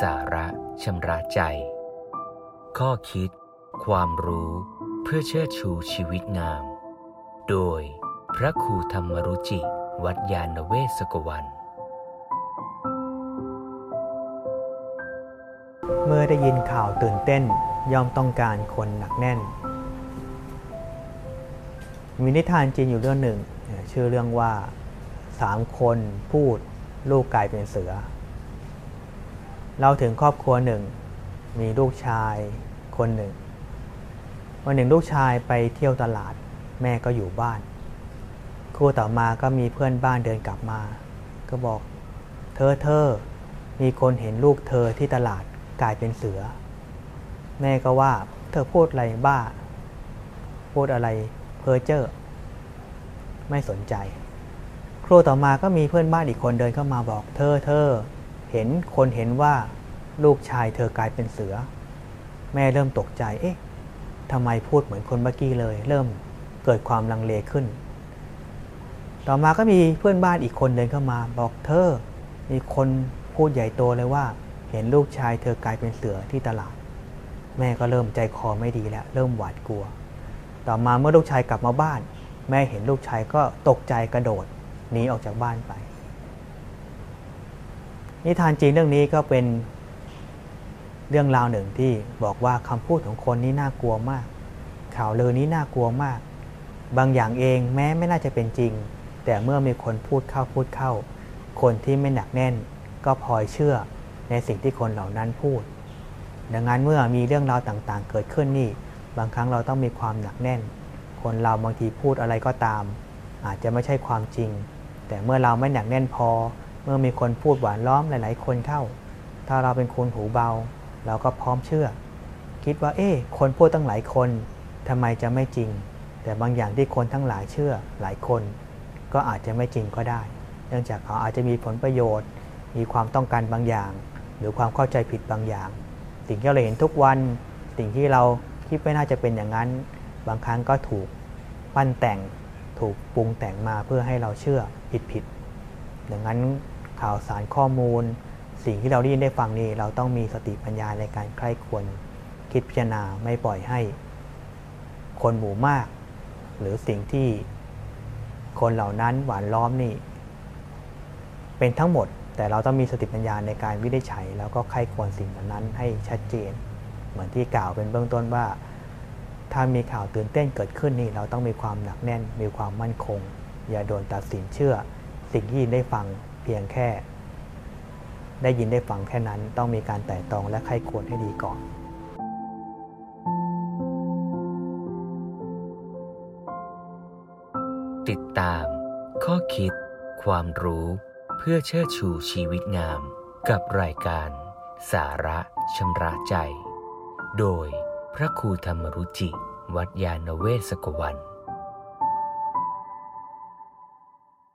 สาระชำระใจ ข้อคิด ความรู้เพื่อเชิดชูชีวิตงาม โดยพระครูธรรมรุจิ วัดยาณเวศกวัน เมื่อได้ยินข่าวตื่นเต้นย่อมต้องการคนหนักแน่น มีนิทานจีนอยู่เรื่องหนึ่ง ชื่อเรื่องว่าสามคนพูดลูกกลายเป็นเสือ เราถึงครอบครัวหนึ่ง มีลูกชายคนหนึ่ง วันหนึ่งลูกชายไปเที่ยวตลาด แม่ก็อยู่บ้านครูต่อมาก็มีเพื่อนบ้านเดินกลับมา ก็บอก เธอเธอ มีคนเห็นลูกเธอที่ตลาดกลายเป็นเสือ แม่ก็ว่า เธอพูดอะไรบ้า พูดอะไรเพ้อเจ้อไม่สนใจ ครูต่อมาก็มีเพื่อนบ้านอีกคนเดินเข้ามาบอก เธอเธอ เห็นคนเห็นว่าลูกชายเธอกลายเป็นเสือ แม่เริ่มตกใจ เอ๊ะทำไมพูดเหมือนคนเมื่อกี้เลย เริ่มเกิดความลังเลขึ้น ต่อมาก็มีเพื่อนบ้านอีกคนเดินเข้ามา บอกเธอ มีคนพูดใหญ่โตเลยว่า เห็นลูกชายเธอกลายเป็นเสือที่ตลาด แม่ก็เริ่มใจคอไม่ดีแล้ว เริ่มหวาดกลัว ต่อมาเมื่อลูกชายกลับมาบ้าน แม่เห็นลูกชายก็ตกใจกระโดดหนีออกจากบ้านไป นิทานจีนเรื่องนี้ก็เป็นเรื่องราวหนึ่งที่บอกว่าคำพูดของคนนี้น่ากลัวมาก ข่าวลือนี้น่ากลัวมาก บางอย่างเองแม้ไม่น่าจะเป็นจริง แต่เมื่อมีคนพูดเข้าพูดเข้า คนที่ไม่หนักแน่น ก็พลอยเชื่อในสิ่งที่คนเหล่านั้นพูด ดังนั้นเมื่อมีเรื่องราวต่างๆ เกิดขึ้นนี่ บางครั้งเราต้องมีความหนักแน่น คนเราบางทีพูดอะไรก็ตาม อาจจะไม่ใช่ความจริง แต่เมื่อเราไม่หนักแน่นพอ เมื่อมีคนพูดหวานล้อมหลาย ๆ คนเข้า ถ้าเราเป็นคนหูเบา เราก็พร้อมเชื่อ คิดว่าเอ๊ะคนพูดตั้งหลายคนทำไมจะไม่จริง แต่บางอย่างที่คนทั้งหลายเชื่อหลายคน ก็อาจจะไม่จริงก็ได้ เนื่องจากเขาอาจจะมีผลประโยชน์ มีความต้องการบางอย่าง หรือความเข้าใจผิดบางอย่าง สิ่งที่เราเห็นทุกวัน สิ่งที่เราคิดไม่น่าจะเป็นอย่างนั้น บางครั้งก็ถูกปั้นแต่งถูกปรุงแต่งมาเพื่อให้เราเชื่อผิดผิดดังนั้น ข่าวสารข้อมูล สิ่งที่เราได้ยินได้ฟังนี่เราต้องมีสติปัญญาในการใคร่ควรคิดพิจารณาไม่ปล่อยให้ คนหมู่มาก หรือสิ่งที่คนเหล่านั้นหวานล้อมนี่ เป็นทั้งหมด แต่เราต้องมีสติปัญญาในการวินิจฉัย แล้วก็ใคร่ควรสิ่งเหล่านั้นให้ชัดเจน เหมือนที่กล่าวเป็นเบื้องต้นว่า ถ้ามีข่าวตื่นเต้นเกิดขึ้นนี่ เราต้องมีความหนักแน่น มีความมั่นคง อย่าโดนตัดสินเชื่อ สิ่งที่ยินได้ฟัง เพียงแค่ ได้ยินได้ฟังแค่นั้นต้องมีการแต่ตองและไข้ควรให้ดีก่อน ติดตาม ข้อคิด ความรู้เพื่อเชิดชูชีวิตงามกับรายการ สาระชำระใจ โดยพระครูธรรมรุจิ วัดยาณเวศกวัน